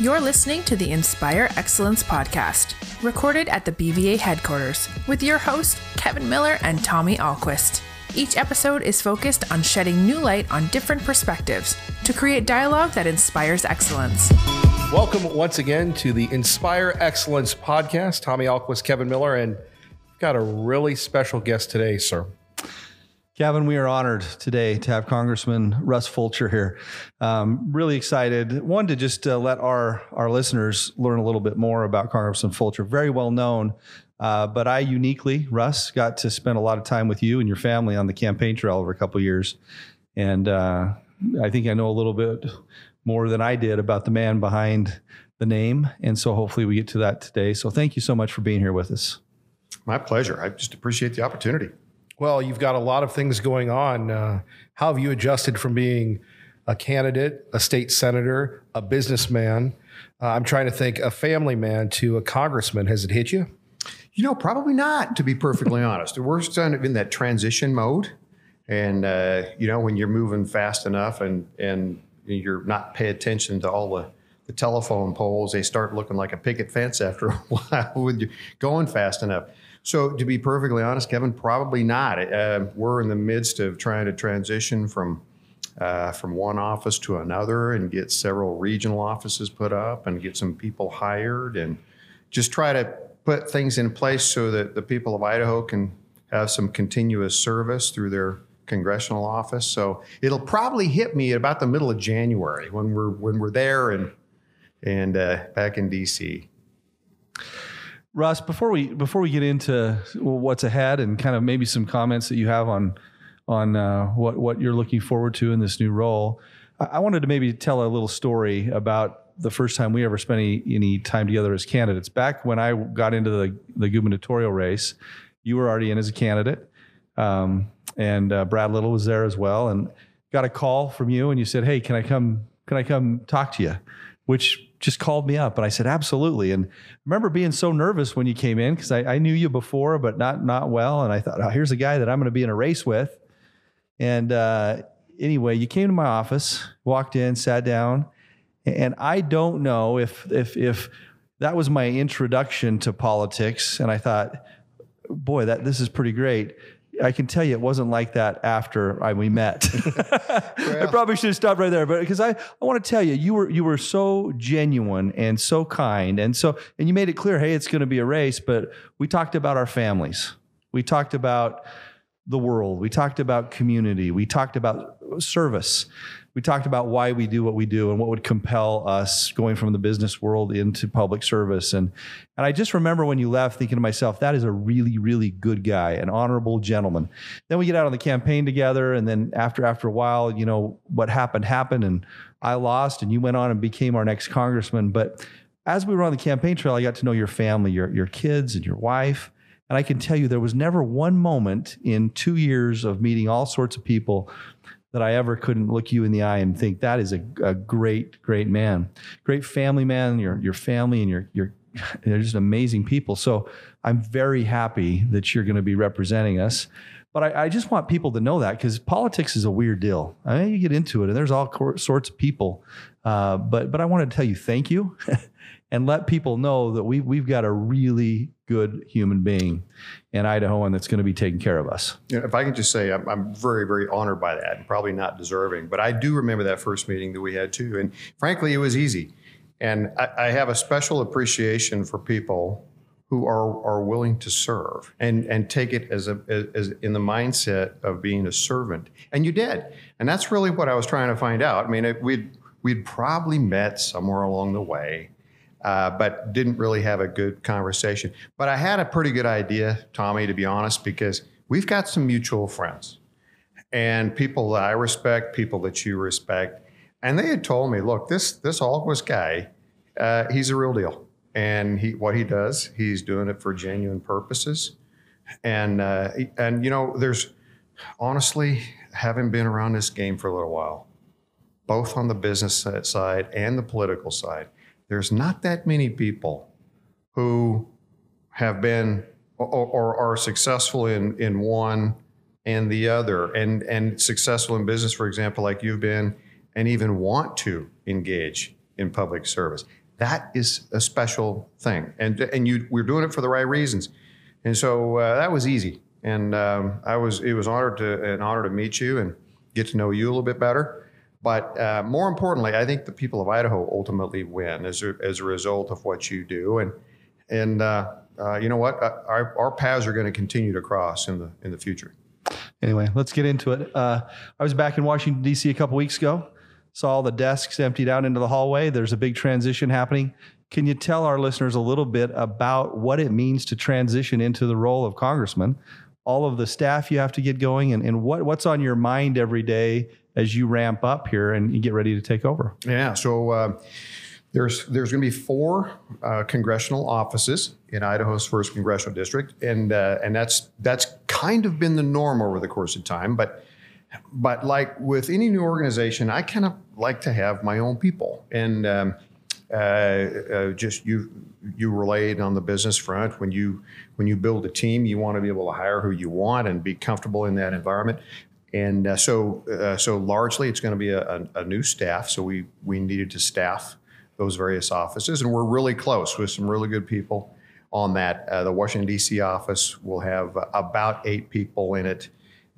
You're listening to the Inspire Excellence podcast, recorded at the BVA headquarters, with your host, Kevin Miller and Tommy Ahlquist. Each episode is focused on shedding new light on different perspectives to create dialogue that inspires excellence. Welcome once again to the Inspire Excellence podcast. Tommy Ahlquist, Kevin Miller, and got a really special guest today, sir. Kevin, we are honored today to have Congressman Russ Fulcher here. Um, really excited. One to just uh, let our our listeners learn a little bit more about Congressman Fulcher. Very well known, uh, but I uniquely, Russ, got to spend a lot of time with you and your family on the campaign trail over a couple years, and uh, I think I know a little bit more than I did about the man behind the name. And so hopefully we get to that today. So thank you so much for being here with us. My pleasure. I just appreciate the opportunity. Well, you've got a lot of things going on. Uh, how have you adjusted from being a candidate, a state senator, a businessman? Uh, I'm trying to think, a family man to a congressman. Has it hit you? You know, probably not, to be perfectly honest. We're kind of in that transition mode. And, uh, you know, when you're moving fast enough and, and you're not pay attention to all the, the telephone poles, they start looking like a picket fence after a while with you going fast enough. So, to be perfectly honest, Kevin, probably not. Uh, we're in the midst of trying to transition from uh, from one office to another and get several regional offices put up and get some people hired and just try to put things in place so that the people of Idaho can have some continuous service through their congressional office. So it'll probably hit me about the middle of January when we're when we're there and and uh, back in DC. Russ, before we before we get into what's ahead and kind of maybe some comments that you have on on uh, what what you're looking forward to in this new role, I, I wanted to maybe tell a little story about the first time we ever spent any, any time together as candidates. Back when I got into the the gubernatorial race, you were already in as a candidate, um, and uh, Brad Little was there as well, and got a call from you, and you said, "Hey, can I come? Can I come talk to you?" Which just called me up and I said, absolutely. And I remember being so nervous when you came in because I, I, knew you before, but not not well. And I thought, oh, here's a guy that I'm going to be in a race with. And uh, anyway, you came to my office, walked in, sat down, and I don't know if if if that was my introduction to politics. And I thought, boy, that this is pretty great. I can tell you it wasn't like that after I, we met. I probably should have stopped right there, but because I, I want to tell you, you were you were so genuine and so kind, and so and you made it clear, hey, it's going to be a race. But we talked about our families. We talked about the world. We talked about community. We talked about service we talked about why we do what we do and what would compel us going from the business world into public service. And and I just remember when you left thinking to myself, that is a really, really good guy, an honorable gentleman. Then we get out on the campaign together, and then after after a while, you know, what happened happened, and I lost, and you went on and became our next congressman. But as we were on the campaign trail, I got to know your family, your your kids and your wife. And I can tell you, there was never one moment in two years of meeting all sorts of people that I ever couldn't look you in the eye and think that is a, a great, great man, great family man. Your your family and your your they're just amazing people. So I'm very happy that you're going to be representing us. But I, I just want people to know that because politics is a weird deal. I mean, you get into it, and there's all sorts of people. Uh, but but I want to tell you thank you, and let people know that we we've got a really good human being in Idaho and that's going to be taking care of us. You know, if I can just say, I'm, I'm, very, very honored by that and probably not deserving, but I do remember that first meeting that we had too. And frankly, it was easy. And I, I have a special appreciation for people who are, are willing to serve and, and take it as, a, as, as in the mindset of being a servant. And you did. And that's really what I was trying to find out. I mean, we'd, we'd probably met somewhere along the way uh, but didn't really have a good conversation. But I had a pretty good idea, Tommy, to be honest, because we've got some mutual friends and people that I respect, people that you respect. And they had told me, look, this this Ahlquist guy, uh, he's a real deal. And he what he does, he's doing it for genuine purposes. And uh, and you know, there's honestly, having been around this game for a little while, both on the business side and the political side, there's not that many people who have been or, or, are successful in, in one and the other and, and successful in business, for example, like you've been, and even want to engage in public service. That is a special thing, and and you we're doing it for the right reasons, and so uh, that was easy. And um, I was it was honored to an honor to meet you and get to know you a little bit better. But uh, more importantly, I think the people of Idaho ultimately win as a, as a result of what you do. And and uh, uh, you know what, uh, our, our paths are going to continue to cross in the in the future. Anyway, let's get into it. Uh, I was back in Washington D.C. a couple weeks ago. Saw all the desks emptied out into the hallway. There's a big transition happening. Can you tell our listeners a little bit about what it means to transition into the role of congressman? All of the staff you have to get going, and, and what, what's on your mind every day as you ramp up here and you get ready to take over? Yeah. So uh, there's there's going to be four uh, congressional offices in Idaho's first congressional district, and uh, and that's that's kind of been the norm over the course of time. But but like with any new organization, I kind of like to have my own people, and um, uh, uh, just you you relayed on the business front when you when you build a team, you want to be able to hire who you want and be comfortable in that environment. And uh, so, uh, so largely, it's going to be a, a, a, new staff. So we we needed to staff those various offices, and we're really close with some really good people on that. Uh, the Washington D.C. office will have about eight people in it.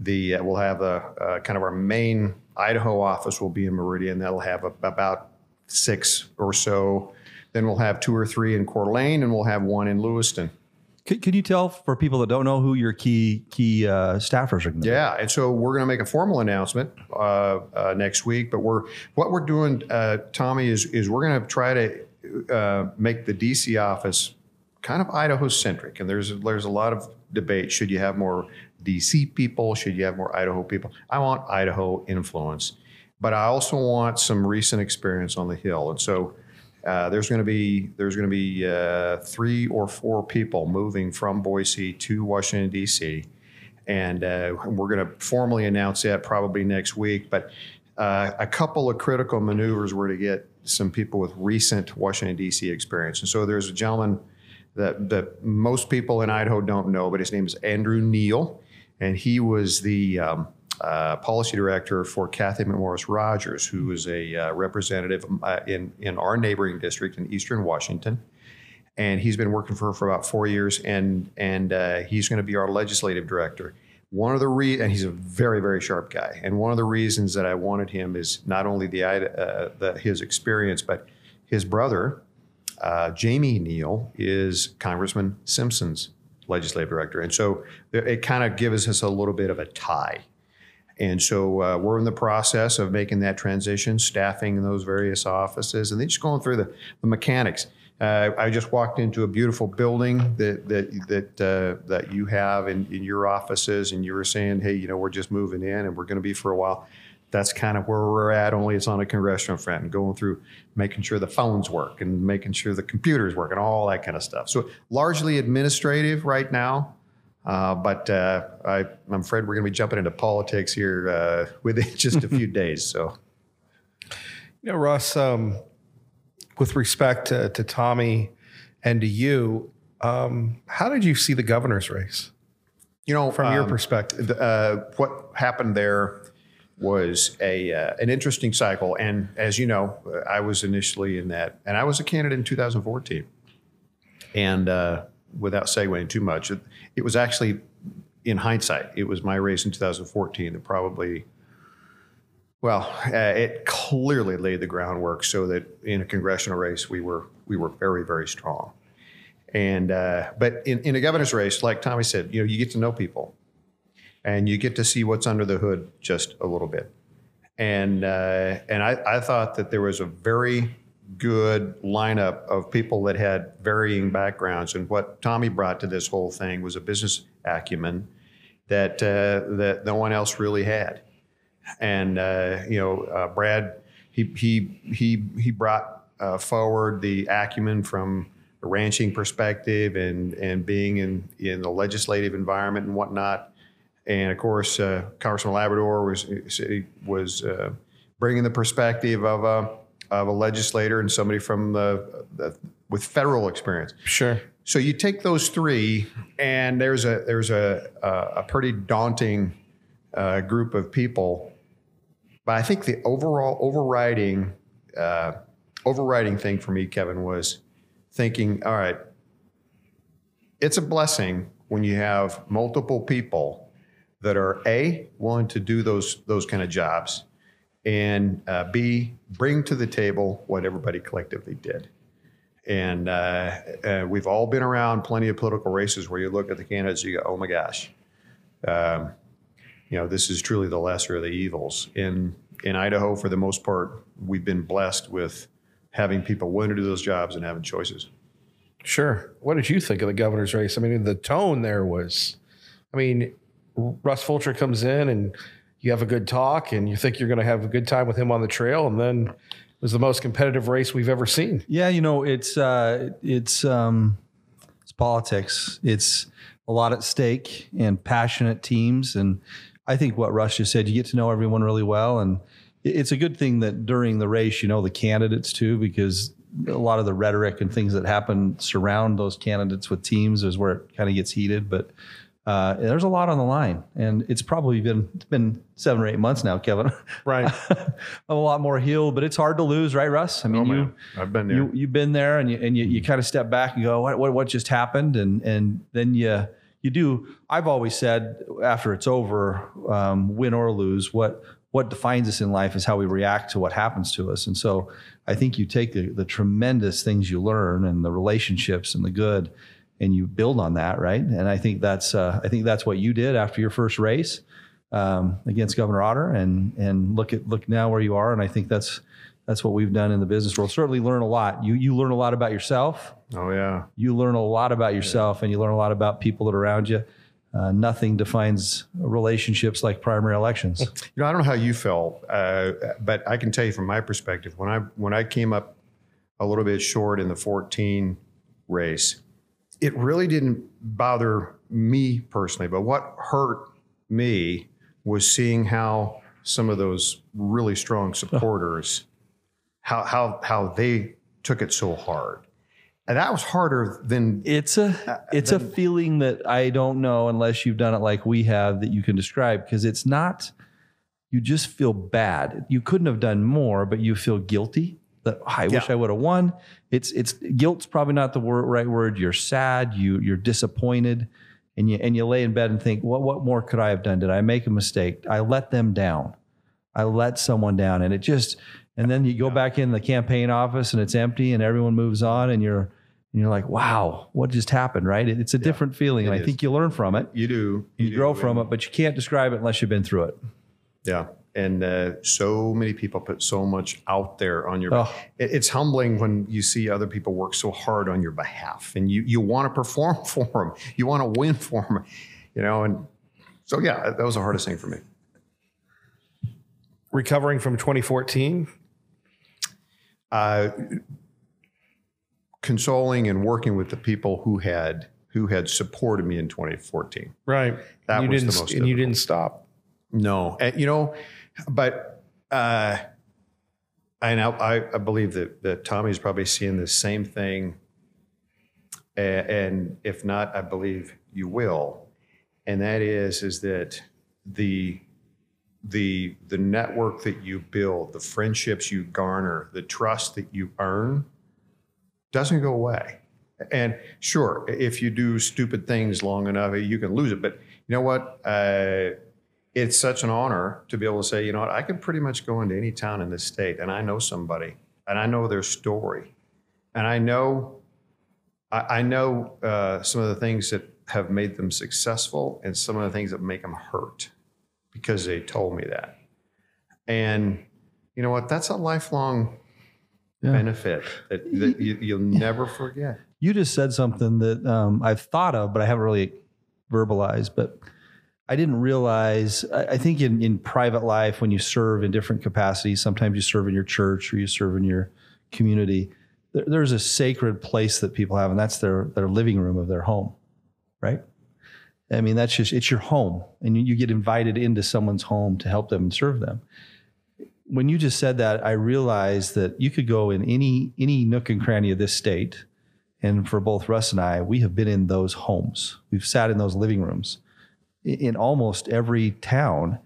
The uh, we'll have a kind of our main Idaho office will be in Meridian. That'll have a, about six or so. Then we'll have two or three in Coeur d'Alene, and we'll have one in Lewiston. Can, you tell for people that don't know who your key key uh, staffers are going to yeah, be? and so we're going to make a formal announcement uh, uh, next week. But we're what we're doing, uh, Tommy, is is we're going to try to uh, make the DC office kind of Idaho centric. And there's there's a lot of debate: should you have more DC people? Should you have more Idaho people? I want Idaho influence, but I also want some recent experience on the Hill, and so. Uh, there's going to be there's going to be uh, three or four people moving from Boise to Washington D.C. and uh, we're going to formally announce that probably next week. But uh, a couple of critical maneuvers were to get some people with recent Washington D.C. experience. And so there's a gentleman that that most people in Idaho don't know, but his name is Andrew Neal, and he was the um, uh, policy director for Cathy McMorris Rodgers, who is a uh, representative uh, in, in our neighboring district in eastern Washington. And he's been working for her for about four years, and, and uh, he's going to be our legislative director. One of the re- and he's a very very sharp guy. And one of the reasons that I wanted him is not only the, the his experience, but his brother, uh, Jamie Neal, is Congressman Simpson's legislative director, and so it kind of gives us a little bit of a tie and so uh, we're in the process of making that transition, staffing in those various offices, and then just going through the, the mechanics. Uh, I just walked into a beautiful building that that that uh, that you have in, in your offices, and you were saying, "Hey, you know, we're just moving in, and we're going to be for a while." That's kind of where we're at. Only it's on a congressional front, and going through making sure the phones work and making sure the computers work and all that kind of stuff. So largely administrative right now. Uh, but uh, I, am afraid we're going to be jumping into politics here uh, within just a few days. So, you know, Russ, um, with respect to, to, Tommy and to you, um, how did you see the governor's race? You know, from um, your perspective, uh, what happened there was a uh, an interesting cycle. And as you know, I was initially in that, and I was a candidate in 2014. And uh, without segueing too much, it, it was actually, in hindsight, it was my race in 2014 that probably, well, uh, it clearly laid the groundwork so that in a congressional race we were we were very very strong. And uh, but in, in a governor's race, like Tommy said, you know, you get to know people, and you get to see what's under the hood just a little bit. And uh, and I, I thought that there was a very good lineup of people that had varying backgrounds. And what Tommy brought to this whole thing was a business acumen that uh, that no one else really had. And uh, you know, uh, Brad, he he he he brought uh, forward the acumen from a ranching perspective and and being in in the legislative environment and whatnot. And of course, uh, Congressman Labrador was was uh, bringing the perspective of a of a legislator and somebody from the, the with federal experience. Sure. So you take those three, and there's a there's a a, a pretty daunting uh, group of people. But I think the overall overriding uh, overriding thing for me, Kevin, was thinking, all right, it's a blessing when you have multiple people that are a willing to do those those kind of jobs, and uh, b bring to the table what everybody collectively did. And uh, uh, we've all been around plenty of political races where you look at the candidates, you go, oh my gosh, um, you know, this is truly the lesser of the evils. In in Idaho, for the most part, we've been blessed with having people willing to do those jobs and having choices. Sure. What did you think of the governor's race? I mean, the tone there was, I mean, Russ Fulcher comes in and you have a good talk and you think you're going to have a good time with him on the trail, and then it was the most competitive race we've ever seen. Yeah, you know, it's uh, it's um, it's politics. It's a lot at stake and passionate teams, and I think what Russ just said, you get to know everyone really well, and it's a good thing that during the race you know the candidates too, because a lot of the rhetoric and things that happen surround those candidates with teams is where it kind of gets heated, but uh, there's a lot on the line, and it's probably been it's been seven or eight months now, Kevin. Right, I'm a lot more healed, but it's hard to lose, right, Russ? I mean, Oh, you, I've been there. you you've been there, and you and you, you kind of step back and go, what what what just happened, and and then you you do. I've always said after it's over, um, win or lose, what what defines us in life is how we react to what happens to us, and so I think you take the, the tremendous things you learn and the relationships and the good and you build on that, right? And I think that's uh, I think that's what you did after your first race um, against Governor Otter, and and look at look now where you are, and I think that's that's what we've done in the business world. Certainly learn a lot. You you learn a lot about yourself. oh yeah. You learn a lot about yourself, and you learn a lot about people that are around you. Uh, nothing defines relationships like primary elections. You know, I don't know how you felt, uh, but I can tell you from my perspective when I when I came up a little bit short in the 14 race, it really didn't bother me personally. But what hurt me was seeing how some of those really strong supporters, how how how they took it so hard, and that was harder than It's a uh, it's a feeling that I don't know unless you've done it like we have that you can describe because it's not you just feel bad. You couldn't have done more, but you feel guilty that "Oh, I wish I would have won. It's it's guilt's probably not the word, right word. You're sad, you you're disappointed and you and you lay in bed and think, what what more could I have done? Did I make a mistake? I let them down. I let someone down and it just and then you go back in the campaign office and it's empty and everyone moves on and you're and you're like, wow, what just happened, right? It- It's a different feeling, and I think you learn from it. you do. You, do, grow from it, but you can't describe it unless you've been through it. Yeah. And uh, so many people put so much out there on your. Oh. It- It's humbling when you see other people work so hard on your behalf, and you you want to perform for them, you want to win for them, you know. And so yeah, that was the hardest thing for me. Recovering from 2014, Uh, consoling and working with the people who had who had supported me in 2014. right? That you was didn't, the most and you didn't stop. No, and, you know, but uh, I know I, I believe that that Tommy's probably seeing the same thing, and, and if not, I believe you will, and that is is that the the the network that you build, the friendships you garner, the trust that you earn, doesn't go away. And sure, if you do stupid things long enough, you can lose it. But you know what? Uh, it's such an honor to be able to say, you know what, I can pretty much go into any town in this state and I know somebody and I know their story. And I know I, I know uh, some of the things that have made them successful and some of the things that make them hurt because they told me that. And you know what? That's a lifelong Yeah. benefit that, that you, you'll never forget. You just said something that um, I've thought of, but I haven't really verbalized. But I didn't realize. I, I think in, in private life, when you serve in different capacities, sometimes you serve in your church or you serve in your community. There, there's a sacred place that people have, and that's their their living room of their home, right? I mean, that's just it's your home, and you, you get invited into someone's home to help them and serve them. When you just said that, I realized that you could go in any any nook and cranny of this state, and for both Russ and I, we have been in those homes. We've sat in those living rooms in almost every town,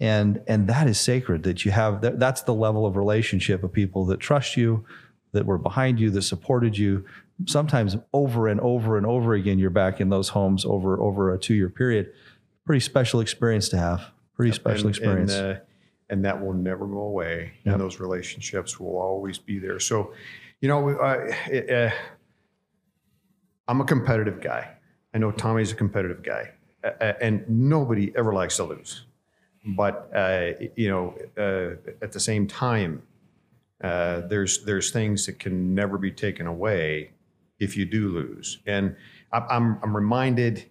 and and that is sacred. That you have that, that's the level of relationship of people that trust you, that were behind you, that supported you. Sometimes over and over and over again, you're back in those homes over over a two year period. Pretty special experience to have. Pretty special and, experience. And, uh, and that will never go away. Yep. And those relationships will always be there. So, you know, uh, uh, I'm a competitive guy. I know Tommy's a competitive guy, uh, and nobody ever likes to lose. But uh, you know, uh, at the same time, uh, there's there's things that can never be taken away if you do lose. And I- I'm I'm reminded,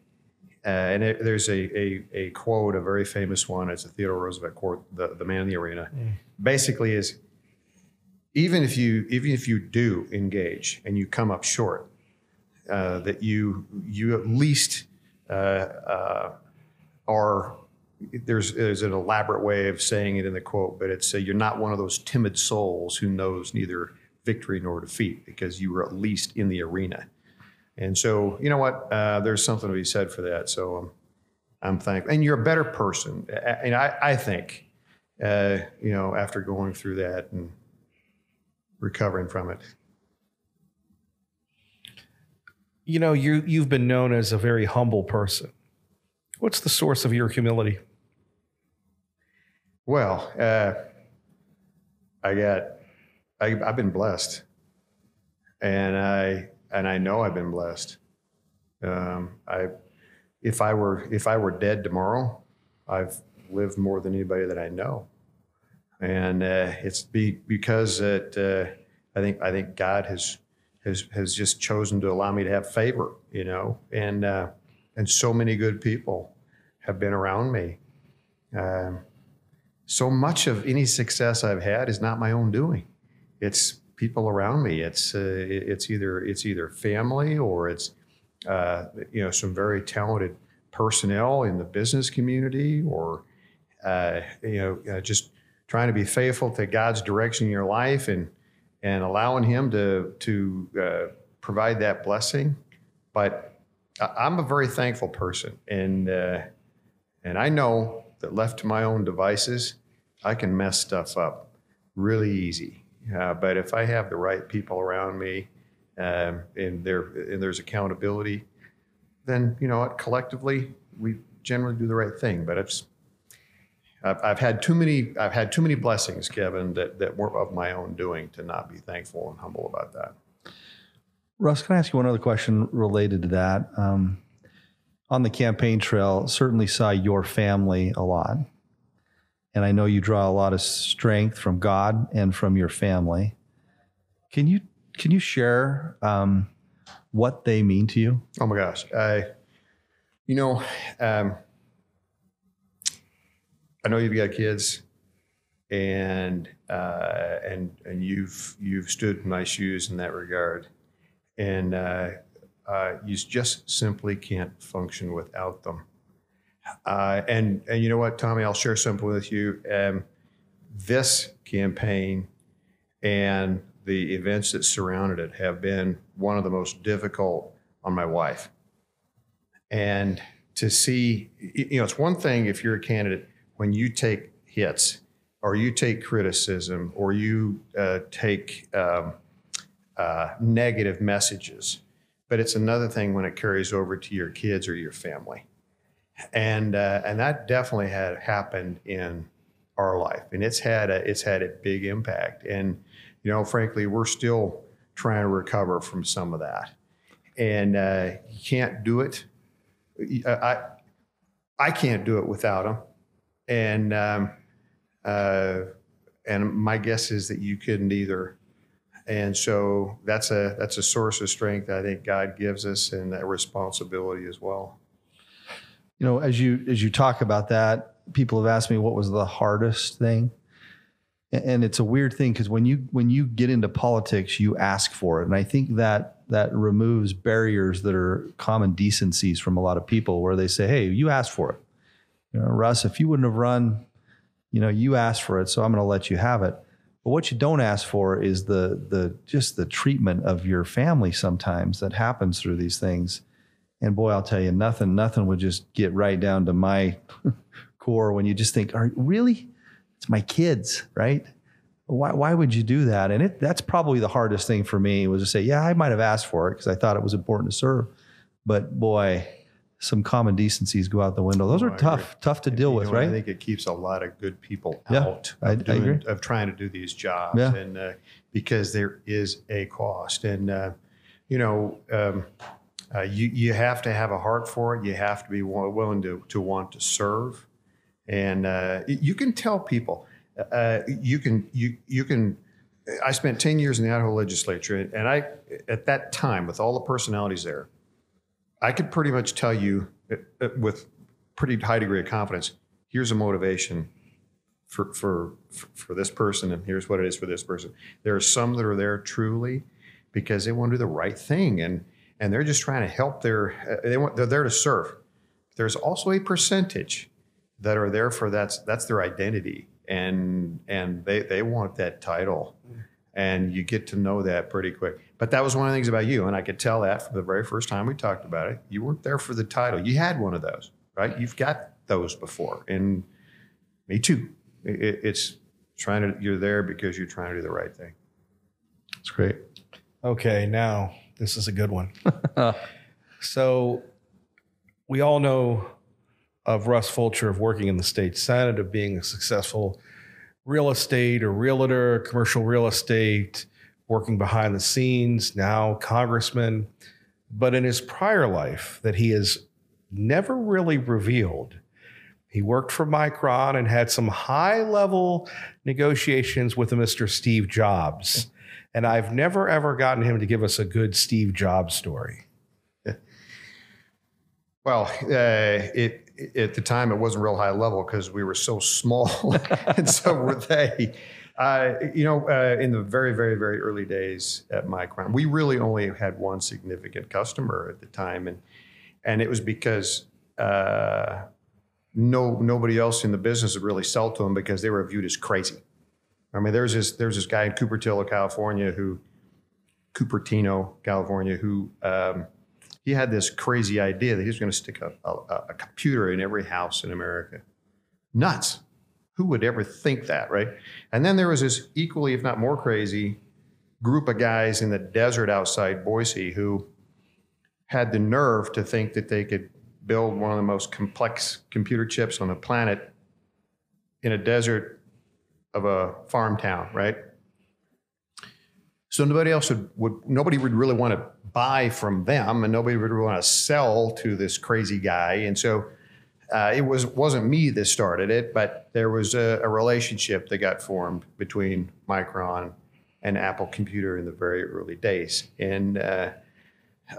uh, and it, there's a, a a quote, a very famous one. It's a Theodore Roosevelt quote, "The the man in the arena." Basically, is even if you even if you do engage and you come up short, uh, that you you at least are there's there's an elaborate way of saying it in the quote, but it's uh, you're not one of those timid souls who knows neither victory nor defeat because you were at least in the arena. And so you know what, uh, there's something to be said for that. So um, I'm thankful, and you're a better person. And I, I think uh, you know after going through that and recovering from it. You know, you you've been known as a very humble person. What's the source of your humility? Well, uh, I got, I, I've been blessed, and I and I know I've been blessed. Um, I, if I were if I were dead tomorrow, I've lived more than anybody that I know, and uh, it's be, because that uh, I think I think God has has has just chosen to allow me to have favor, you know, and uh, and so many good people have been around me. Um, so much of any success I've had is not my own doing. It's people around me. It's uh, it's either it's either family or it's uh, you know some very talented personnel in the business community or uh, you know uh, just trying to be faithful to God's direction in your life and and allowing Him to to uh, provide that blessing. But I'm a very thankful person, and uh, and I know that left to my own devices, I can mess stuff up really easy. Uh, but if I have the right people around me, um, and there and there's accountability, then you know what? Collectively, we generally do the right thing. But it's I've, I've had too many I've had too many blessings, Kevin, that that weren't of my own doing to not be thankful and humble about that. Russ, can I ask you one other question related to that? Um, on the campaign trail, certainly saw your family a lot. And I know you draw a lot of strength from God and from your family. Can you can you share um, what they mean to you? Oh my gosh. I, you know, um, I know you've got kids and, uh, and, and you've, you've stood in my shoes in that regard. And, uh, uh, you just simply can't function without them. Uh, and, and you know what, Tommy, I'll share something with you. Um, this campaign and the events that surrounded it have been one of the most difficult on my wife. And to see, you know, it's one thing if you're a candidate when you take hits or you take criticism or you uh, take um, uh, negative messages, but it's another thing when it carries over to your kids or your family. And uh, and that definitely had happened in our life, and it's had a it's had a big impact. And you know, frankly, we're still trying to recover from some of that. And uh, you can't do it. I, I can't do it without them. And, um, uh, and my guess is that you couldn't either. And so that's a, that's a source of strength I think God gives us and that responsibility as well. You know, as you as you talk about that, people have asked me what was the hardest thing. And it's a weird thing because when you when you get into politics, you ask for it, and I think that that removes barriers that are common decencies from a lot of people, where they say, "Hey, you asked for it, you know, Russ. If you wouldn't have run, you know, you asked for it, so I'm going to let you have it." But what you don't ask for is the the just the treatment of your family sometimes that happens through these things. And boy, I'll tell you, nothing, nothing would just get right down to my core when you just think, are really? It's my kids, right? why, why would you do that? And it, that's probably the hardest thing for me was to say, yeah, I might have asked for it because I thought it was important to serve. But boy, some common decencies go out the window. Those are I tough, tough to deal with, know, I think it keeps a lot of good people Yeah, out I- I of, doing, agree. of trying to do these jobs, Yeah. and uh, because there is a cost, and uh, you know, um, uh, you you have to have a heart for it. You have to be willing to to want to serve, and uh, you can tell people. Uh, you can you you can. I spent ten years in the Idaho legislature, and I at that time with all the personalities there, I could pretty much tell you uh, uh, with pretty high degree of confidence. Here's a motivation for for for, this person, and here's what it is for this person. There are some that are there truly because they want to do the right thing, and and they're just trying to help their. Uh, they want they're there to serve. There's also a percentage that are there for that's that's their identity, and and they they want that title. And you get to know that pretty quick. But that was one of the things about you. And I could tell that from the very first time we talked about it. You weren't there for the title. You had one of those, right? You've got those before. And me too. It- it- it's trying to, you're there because you're trying to do the right thing. It's great. Okay, now this is a good one. so we all know of Russ Fulcher of working in the state senate, of being a successful real estate or realtor, commercial real estate, working behind the scenes, now congressman. But in his prior life, that he has never really revealed. He worked for Micron and had some high level negotiations with a Mr. Steve Jobs. And I've never ever gotten him to give us a good Steve Jobs story. Well, uh, it, at the time it wasn't real high level because we were so small, and so were they. Uh, you know, uh, in the very, very, very early days at Micron, we really only had one significant customer at the time, and and it was because uh, no nobody else in the business would really sell to them because they were viewed as crazy. I mean, there's this there's this guy in Cupertino, California, who Cupertino, California, who um, he had this crazy idea that he was going to stick a, a, a computer in every house in America. Nuts. Who would ever think that, right? And then there was this equally, if not more crazy, group of guys in the desert outside Boise who had the nerve to think that they could build one of the most complex computer chips on the planet in a desert of a farm town, right? So nobody else would, would nobody would really want to buy from them, and nobody would really want to sell to this crazy guy. And so uh, it was wasn't me that started it, but there was a, a relationship that got formed between Micron and Apple Computer in the very early days, and uh,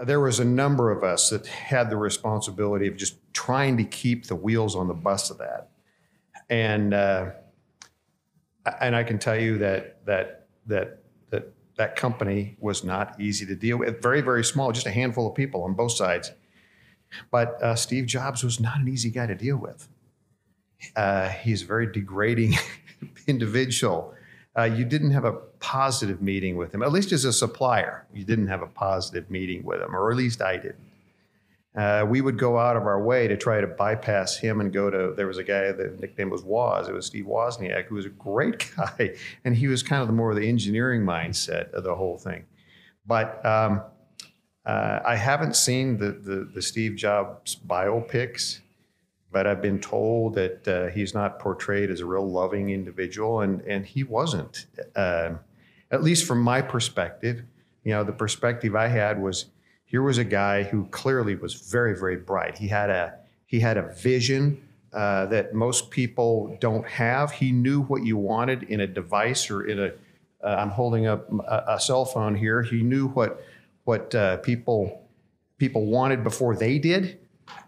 there was a number of us that had the responsibility of just trying to keep the wheels on the bus of that, and. Uh, and I can tell you that that that that that company was not easy to deal with. Very very small, just a handful of people on both sides. But uh, Steve Jobs was not an easy guy to deal with. Uh, he's a very degrading individual. Uh, you didn't have a positive meeting with him, at least as a supplier. You didn't have a positive meeting with him, or at least I didn't. Uh, we would go out of our way to try to bypass him and go to. There was a guy, the nickname was Woz. It was Steve Wozniak, who was a great guy, and he was kind of the more of the engineering mindset of the whole thing. But um, uh, I haven't seen the, the the Steve Jobs biopics, but I've been told that uh, he's not portrayed as a real loving individual, and and he wasn't. Um at least from my perspective, you know, the perspective I had was here was a guy who clearly was very, very bright. He had a he had a vision uh, that most people don't have. He knew what you wanted in a device or in a. Uh, I'm holding up a, a cell phone here. He knew what what uh, people people wanted before they did,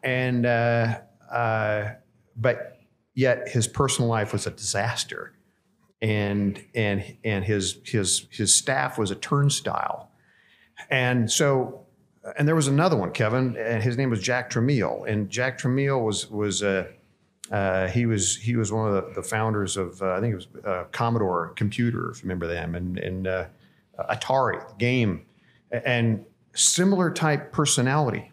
and uh, uh, but yet his personal life was a disaster, and and and his his his staff was a turnstile, and so and there was another one, Kevin, and his name was Jack Tramiel. And Jack Tramiel was was uh, uh, he was he was one of the, the founders of uh, I think it was uh, Commodore Computer, if you remember them, and and uh, Atari the game, and similar type personality.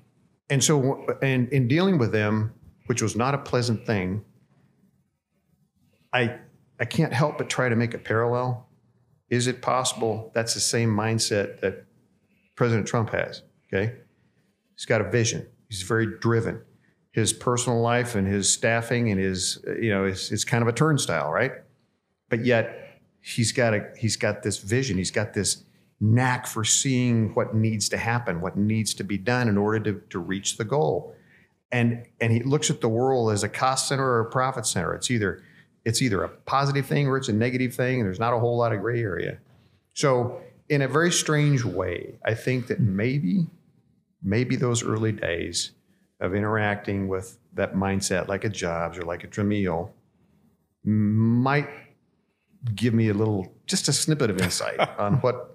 And so, and in dealing with them, which was not a pleasant thing, I I can't help but try to make a parallel is it possible that's the same mindset that President Trump has? Okay. He's got a vision. He's very driven. His personal life and his staffing and his, you know, it's, it's kind of a turnstile, right? But yet he's got a he's got this vision. He's got this knack for seeing what needs to happen, what needs to be done in order to, to reach the goal. And and he looks at the world as a cost center or a profit center. It's either it's either a positive thing or it's a negative thing, and there's not a whole lot of gray area. So in a very strange way, I think that maybe maybe those early days of interacting with that mindset, like a Jobs or like a Tramiel, might give me a little, just a snippet of insight on what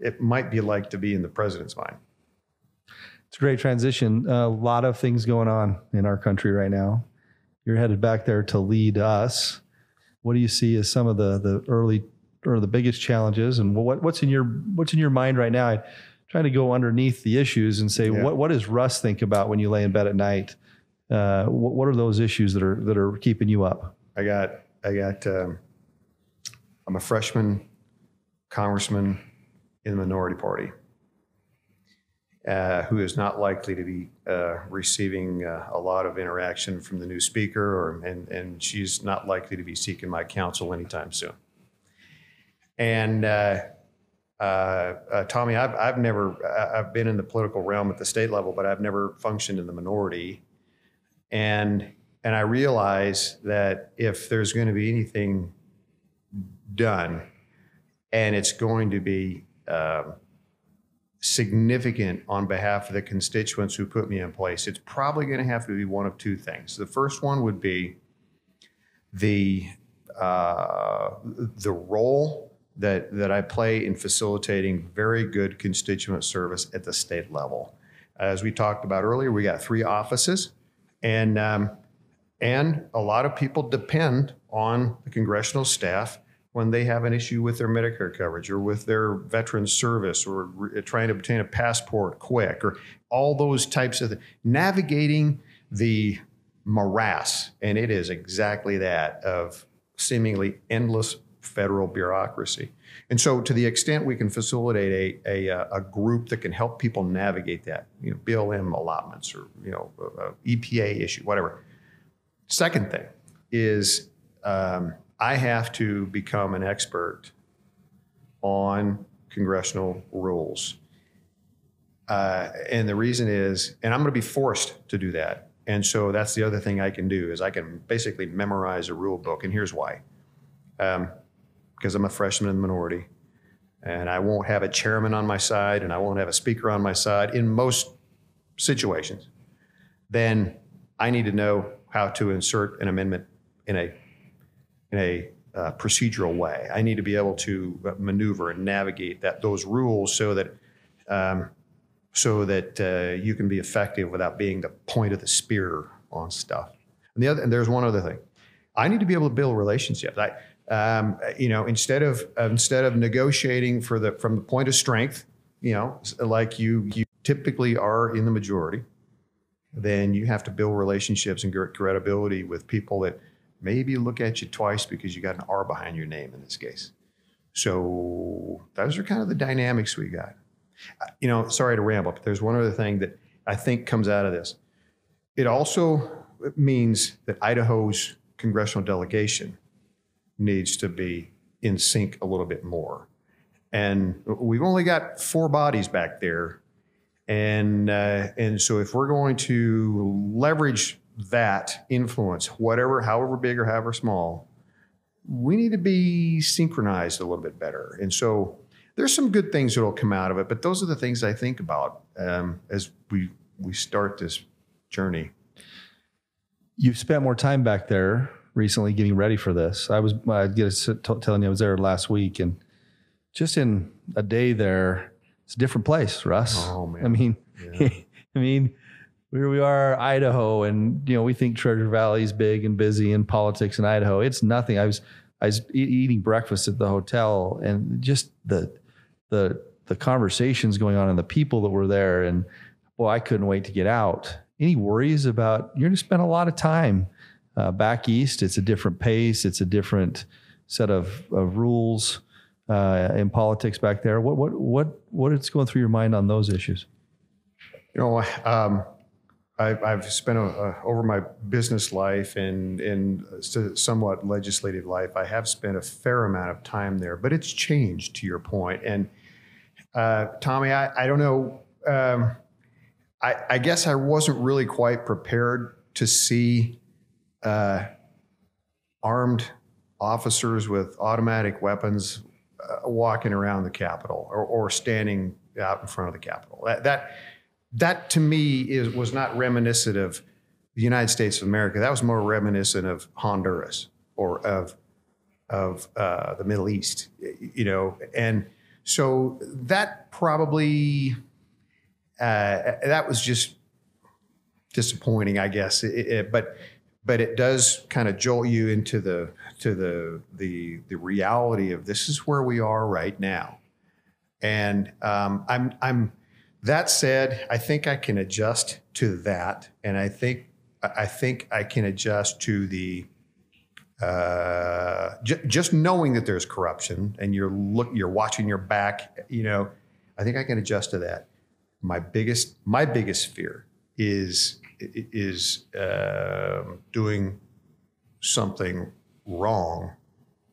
it might be like to be in the president's mind. It's a great transition. A lot of things going on in our country right now. You're headed back there to lead us. What do you see as some of the the early or the biggest challenges, and what, what's in your what's in your mind right now? I, trying to go underneath the issues and say Yeah. what what does Russ think about when you lay in bed at night? Uh, what, what are those issues that are that are keeping you up? I got, I got, um, I'm a freshman congressman in the minority party uh, who is not likely to be uh, receiving uh, a lot of interaction from the new speaker, or, and, and she's not likely to be seeking my counsel anytime soon. And uh, uh, uh, Tommy, I've, I've never, I've been in the political realm at the state level, but I've never functioned in the minority. And and I realize that if there's going to be anything done, and it's going to be um, significant on behalf of the constituents who put me in place, it's probably going to have to be one of two things. The first one would be the uh, the role that that I play in facilitating very good constituent service at the state level. As we talked about earlier, we got three offices, and um, and a lot of people depend on the congressional staff when they have an issue with their Medicare coverage or with their veteran service or re- trying to obtain a passport quick or all those types of things. Navigating the morass, and it is exactly that of seemingly endless federal bureaucracy. And so, to the extent we can facilitate a, a, uh, a group that can help people navigate that, you know, BLM allotments or, you know, a EPA issue, whatever. Second thing is um, I have to become an expert on congressional rules. Uh, and the reason is, and I'm going to be forced to do that. And so that's the other thing I can do is I can basically memorize a rule book. And here's why. Um, because I'm a freshman in the minority, and I won't have a chairman on my side, and I won't have a speaker on my side in most situations. Then I need to know how to insert an amendment in a in a uh, procedural way. I need to be able to uh, maneuver and navigate that those rules so that um, so that uh, you can be effective without being the point of the spear on stuff. And the other, and there's one other thing. I need to be able to build relationships. I, um, you know, instead of instead of negotiating for the from the point of strength, you know, like you you typically are in the majority, then you have to build relationships and credibility with people that maybe look at you twice because you got an R behind your name in this case. So those are kind of the dynamics we got. Uh, You know, sorry to ramble, but there's one other thing that I think comes out of this. It also means that Idaho's congressional delegation needs to be in sync a little bit more. And we've only got four bodies back there. And, uh, and so if we're going to leverage that influence, whatever, however big or however small, we need to be synchronized a little bit better. And so there's some good things that will come out of it, but those are the things I think about um, as we, we start this journey. You've spent more time back there recently getting ready for this. I was I get t- telling you I was there last week, and just in a day there, it's a different place, Russ. Oh, man. I mean, Yeah. I mean, here we are, Idaho, and you know we think Treasure Valley is big and busy in politics in Idaho. It's nothing. I was I was e- eating breakfast at the hotel, and just the the the conversations going on and the people that were there, and boy, I couldn't wait to get out. Any worries about you're going to spend a lot of time uh, back east? It's a different pace. It's a different set of, of rules. uh, in politics back there. What what what what is going through your mind on those issues? You know, um, I, I've spent a, a, over my business life and and somewhat legislative life. I have spent a fair amount of time there, but it's changed to your point. And uh, Tommy, I, I don't know. Um, I, I guess I wasn't really quite prepared to see uh, armed officers with automatic weapons uh, walking around the Capitol or, or, standing out in front of the Capitol. That, that, that to me is, was not reminiscent of the United States of America. That was more reminiscent of Honduras or of, of uh, the Middle East, you know. And so that probably, uh, that was just disappointing, I guess. It, it, but but it does kind of jolt you into the to the the the reality of this is where we are right now. And um, I'm I'm that said, I think I can adjust to that, and I think I think I can adjust to the uh, j- just knowing that there's corruption and you're look you're watching your back. You know, I think I can adjust to that. My biggest my biggest fear is is uh, doing something wrong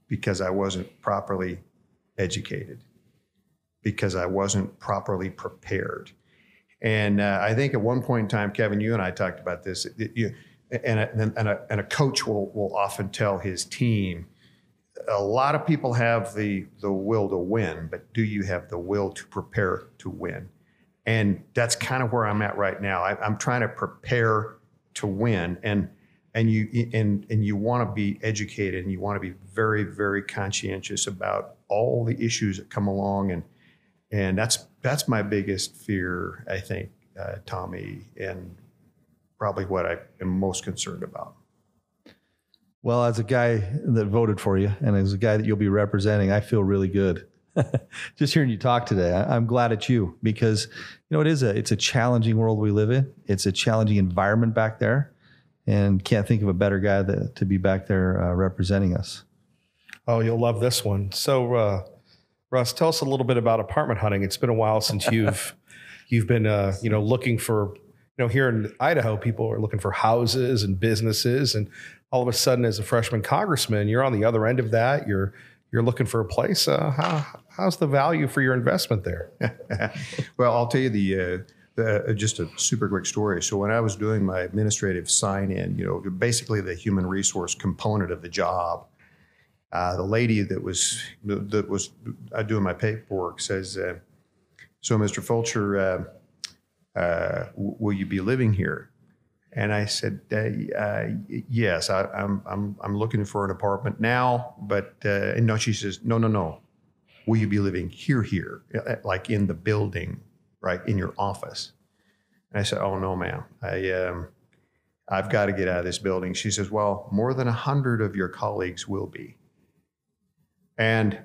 because I wasn't properly educated, because I wasn't properly prepared. And uh, I think at one point in time, Kevin, you and I talked about this. It, you, and, a, and, a, and a coach will, will often tell his team, a lot of people have the, the will to win, but do you have the will to prepare to win? And that's kind of where I'm at right now. I, am trying to prepare to win, and and you and and you want to be educated, and you want to be very very conscientious about all the issues that come along, and and that's that's my biggest fear, I think, uh, Tommy, and probably what I am most concerned about. Well, as a guy that voted for you, and as a guy that you'll be representing, I feel really good just hearing you talk today, I, am glad it's you because you know it is a it's a challenging world we live in. It's a challenging environment back there, and can't think of a better guy that, to be back there uh, representing us. Oh, you'll love this one. So, uh, Russ, tell us a little bit about apartment hunting. It's been a while since you've you've been uh, you know looking for you know here in Idaho, people are looking for houses and businesses, and all of a sudden, as a freshman congressman, you're on the other end of that. You're you're looking for a place. Uh, how, how's the value for your investment there? well, I'll tell you the, uh, the, uh, just a super quick story. So when I was doing my administrative sign in, you know, basically the human resource component of the job, uh, the lady that was that was uh, doing my paperwork says, uh, "So, Mr. Fulcher, will you be living here?" And I said, uh, uh, "Yes, I, am I'm, I'm I'm looking for an apartment now." But uh, and no, she says, "No, no, no. Will you be living here, here, uh, like in the building, right in your office?" And I said, "Oh no, ma'am. I um, I've got to get out of this building." She says, "Well, more than a hundred of your colleagues will be." And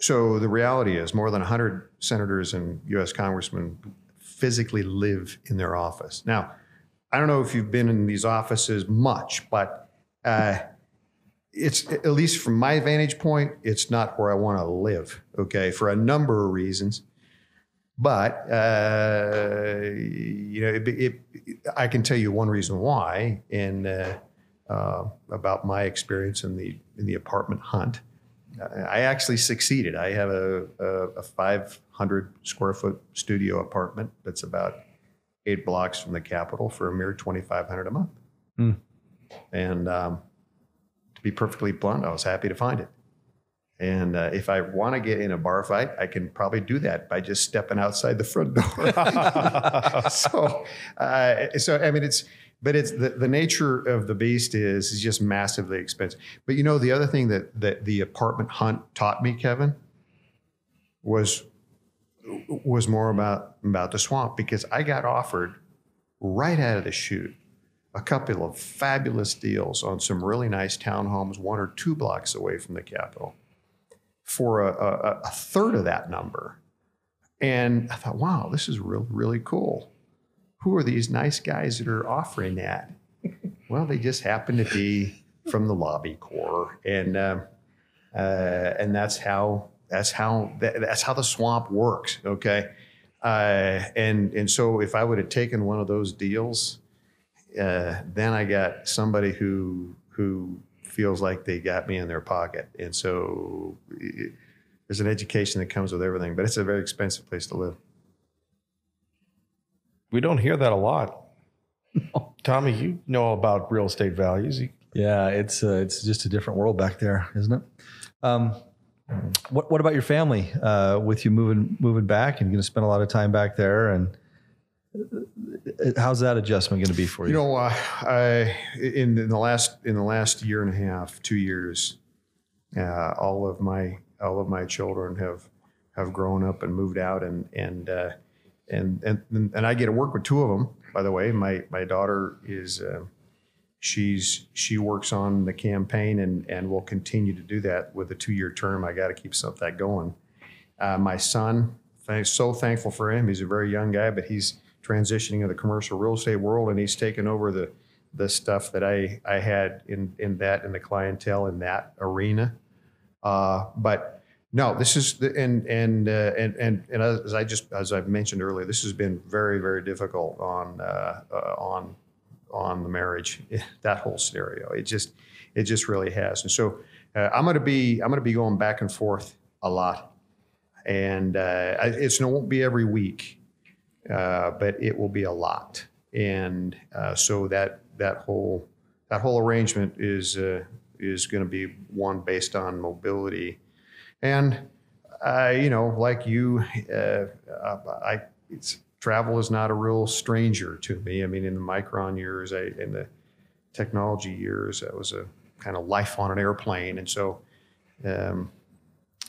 so the reality is, more than 100 senators and U.S. congressmen physically live in their office. Now, I don't know if you've been in these offices much, but uh, it's at least from my vantage point, it's not where I want to live. Okay, for a number of reasons, but uh, you know, it, it, I can tell you one reason why, and uh, uh, about my experience in the in the apartment hunt. I actually succeeded. I have a, a, a 500 square foot studio apartment that's about eight blocks from the Capitol for a mere 2500 a month. Mm. And um, to be perfectly blunt, I was happy to find it. And uh, if I want to get in a bar fight, I can probably do that by just stepping outside the front door. so, uh, so I mean, it's but it's the, the nature of the beast is is just massively expensive. But you know, the other thing that that the apartment hunt taught me, Kevin, was was more about about the swamp because I got offered right out of the chute a couple of fabulous deals on some really nice townhomes, one or two blocks away from the Capitol, for a, a, a third of that number. And I thought, wow, this is really really cool. Who are these nice guys that are offering that? well, they just happen to be from the Lobby Corps, and uh, uh, and that's how that's how that, that's how the swamp works. Okay, uh, and and so if I would have taken one of those deals, uh, then I got somebody who who feels like they got me in their pocket, and so it, there's an education that comes with everything, but it's a very expensive place to live. We don't hear that a lot. Tommy, you know about real estate values. Yeah, it's uh, it's just a different world back there, isn't it? Um, what what about your family? Uh, with you moving moving back and going to spend a lot of time back there, and uh, how's that adjustment going to be for you? You know, uh, I, in, in the last in the last year and a half, two years, uh, all of my all of my children have have grown up and moved out, and and uh, and and and I get to work with two of them. By the way, my my daughter is uh, she's she works on the campaign and and will continue to do that with a two year term. I got to keep some of that going. Uh, my son, so thankful for him. He's a very young guy, but he's transitioning in the commercial real estate world, and he's taken over the the stuff that I I had in in that in the clientele in that arena. Uh, but no, this is the, and and uh, and and and as I just as I've mentioned earlier, this has been very very difficult on uh, uh, on on the marriage. That whole scenario, it just it just really has. And so uh, I'm going to be I'm going to be going back and forth a lot, and uh, it's it won't be every week, uh, but it will be a lot. And uh, so that that whole that whole arrangement is is going to be one based on mobility, and uh, you know, like you, uh, I it's travel is not a real stranger to me. I mean, in the Micron years, I, in the technology years, that was a kind of life on an airplane, and so. Um,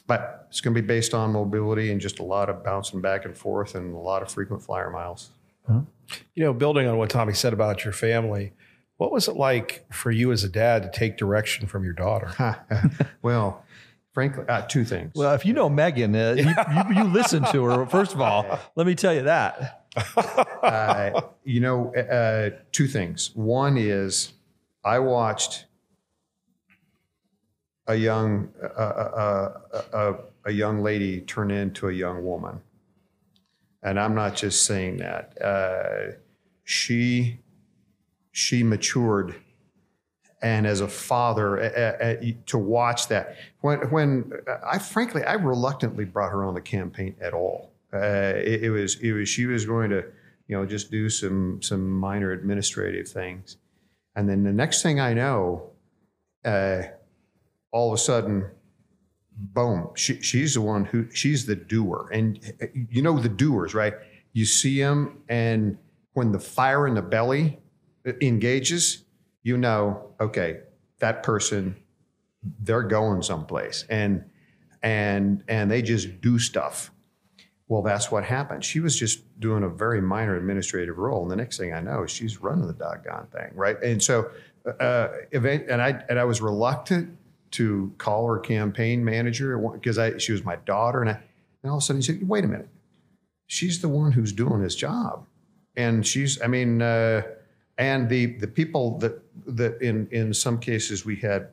but it's going to be based on mobility and just a lot of bouncing back and forth and a lot of frequent flyer miles. You know, building on what Tommy said about your family, what was it like for you as a dad to take direction from your daughter? well, frankly, uh, two things. Well, if you know Megan, uh, you, you, you listen to her. First of all, let me tell you that. uh, you know, uh, two things. One is I watched a young uh, uh, uh, uh, a young lady turn into a young woman, and I'm not just saying that. Uh, she she matured, and as a father, uh, uh, uh, to watch that when when I frankly I reluctantly brought her on the campaign at all. Uh, it, it was it was she was going to you know just do some some minor administrative things, and then the next thing I know, uh, all of a sudden, boom, she, she's the one who she's the doer, and uh, you know the doers, right? You see them, and when the fire in the belly engages, you know, okay, that person, they're going someplace, and and and they just do stuff. Well, that's what happened. She was just doing a very minor administrative role, and the next thing I know, she's running the doggone thing, right? And so, uh, event, and I and I was reluctant to call her campaign manager because I she was my daughter, and I, and all of a sudden he said, "Wait a minute, she's the one who's doing his job," and she's, I mean, uh, and the the people that that in in some cases we had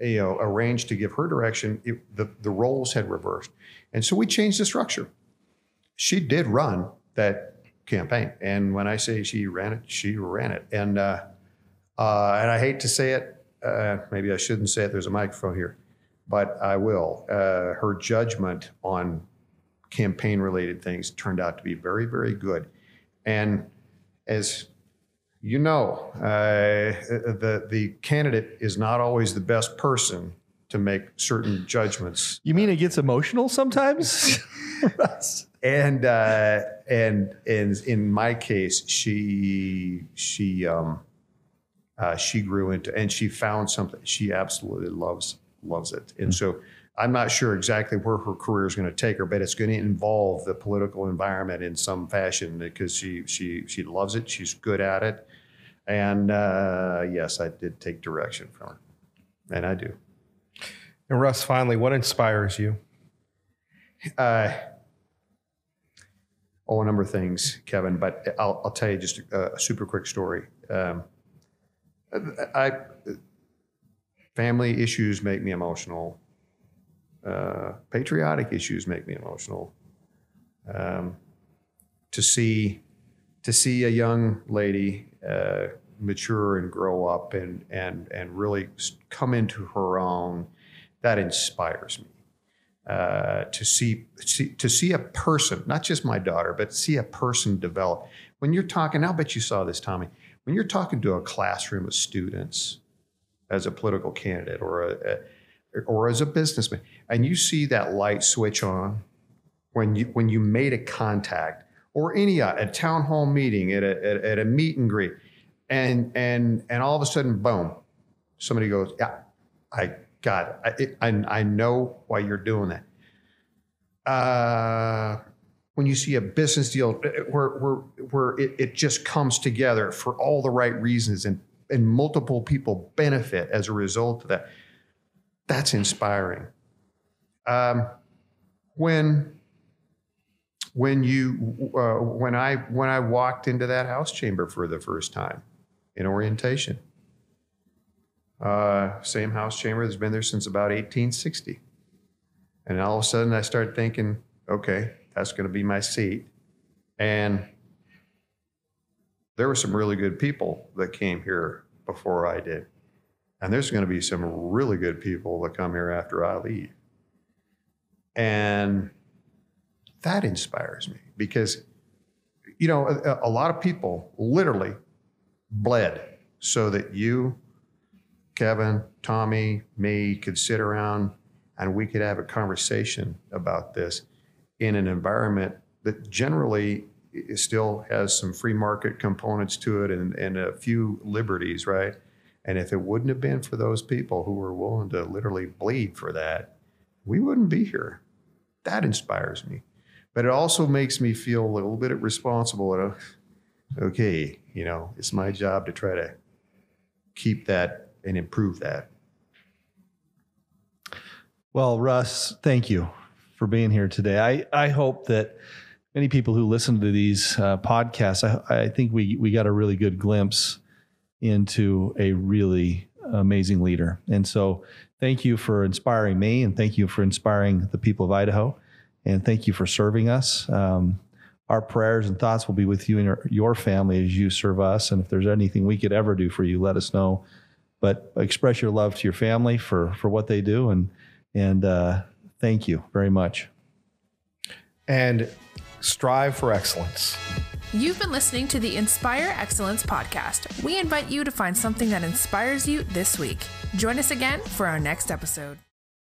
you know arranged to give her direction, it, the the roles had reversed, and so we changed the structure she did run that campaign. And when I say she ran it, she ran it. And uh, uh, and I hate to say it, uh, maybe I shouldn't say it. There's a microphone here, but I will. Uh, her judgment on campaign-related things turned out to be very, very good. And as you know, uh, the the candidate is not always the best person to make certain judgments. You mean it gets emotional sometimes? and uh, and and in my case, she she um, uh, she grew into and she found something. She absolutely loves loves it, and so I'm not sure exactly where her career is going to take her, but it's going to involve the political environment in some fashion because she she she loves it, she's good at it, and uh, yes, I did take direction from her, and I do. And Russ, finally, what inspires you? Uh, oh, a number of things, Kevin, but I'll, I'll tell you just a, a super quick story. Um, I family issues make me emotional. Uh, patriotic issues make me emotional. Um, to see to see a young lady uh, mature and grow up and and and really come into her own, that inspires me. Uh, to see, see to see a person, not just my daughter, but see a person develop. When you're talking, I'll bet you saw this, Tommy. When you're talking to a classroom of students as a political candidate or a, a or as a businessman, and you see that light switch on when you when you made a contact or any uh, a town hall meeting at a, at, at a meet and greet, and and and all of a sudden, boom, somebody goes, yeah, I got it. I, I, I know why you're doing that. Uh, when you see a business deal uh, where where where it, it just comes together for all the right reasons and and multiple people benefit as a result of that, that's inspiring. Um, when when you uh, when I when I walked into that house chamber for the first time in orientation, uh, same house chamber that's been there since about 1860, and all of a sudden I started thinking, okay, that's going to be my seat, and there were some really good people that came here before I did, and there's going to be some really good people that come here after I leave, and that inspires me because, you know, a, a lot of people literally bled so that you, Kevin, Tommy, me could sit around and we could have a conversation about this in an environment that generally still has some free market components to it and, and a few liberties, right? And if it wouldn't have been for those people who were willing to literally bleed for that, we wouldn't be here. That inspires me but it also makes me feel a little bit responsible. And, okay, you know, it's my job to try to keep that and improve that. Well, Russ, thank you for being here today. I, I hope that many people who listen to these uh, podcasts, I, I think we, we got a really good glimpse into a really amazing leader. And so thank you for inspiring me and thank you for inspiring the people of Idaho and thank you for serving us. Um, our prayers and thoughts will be with you and your, your family as you serve us. And if there's anything we could ever do for you, let us know. But express your love to your family for for what they do, and and uh, thank you very much. And strive for excellence. You've been listening to the Inspire Excellence podcast. We invite you to find something that inspires you this week. Join us again for our next episode.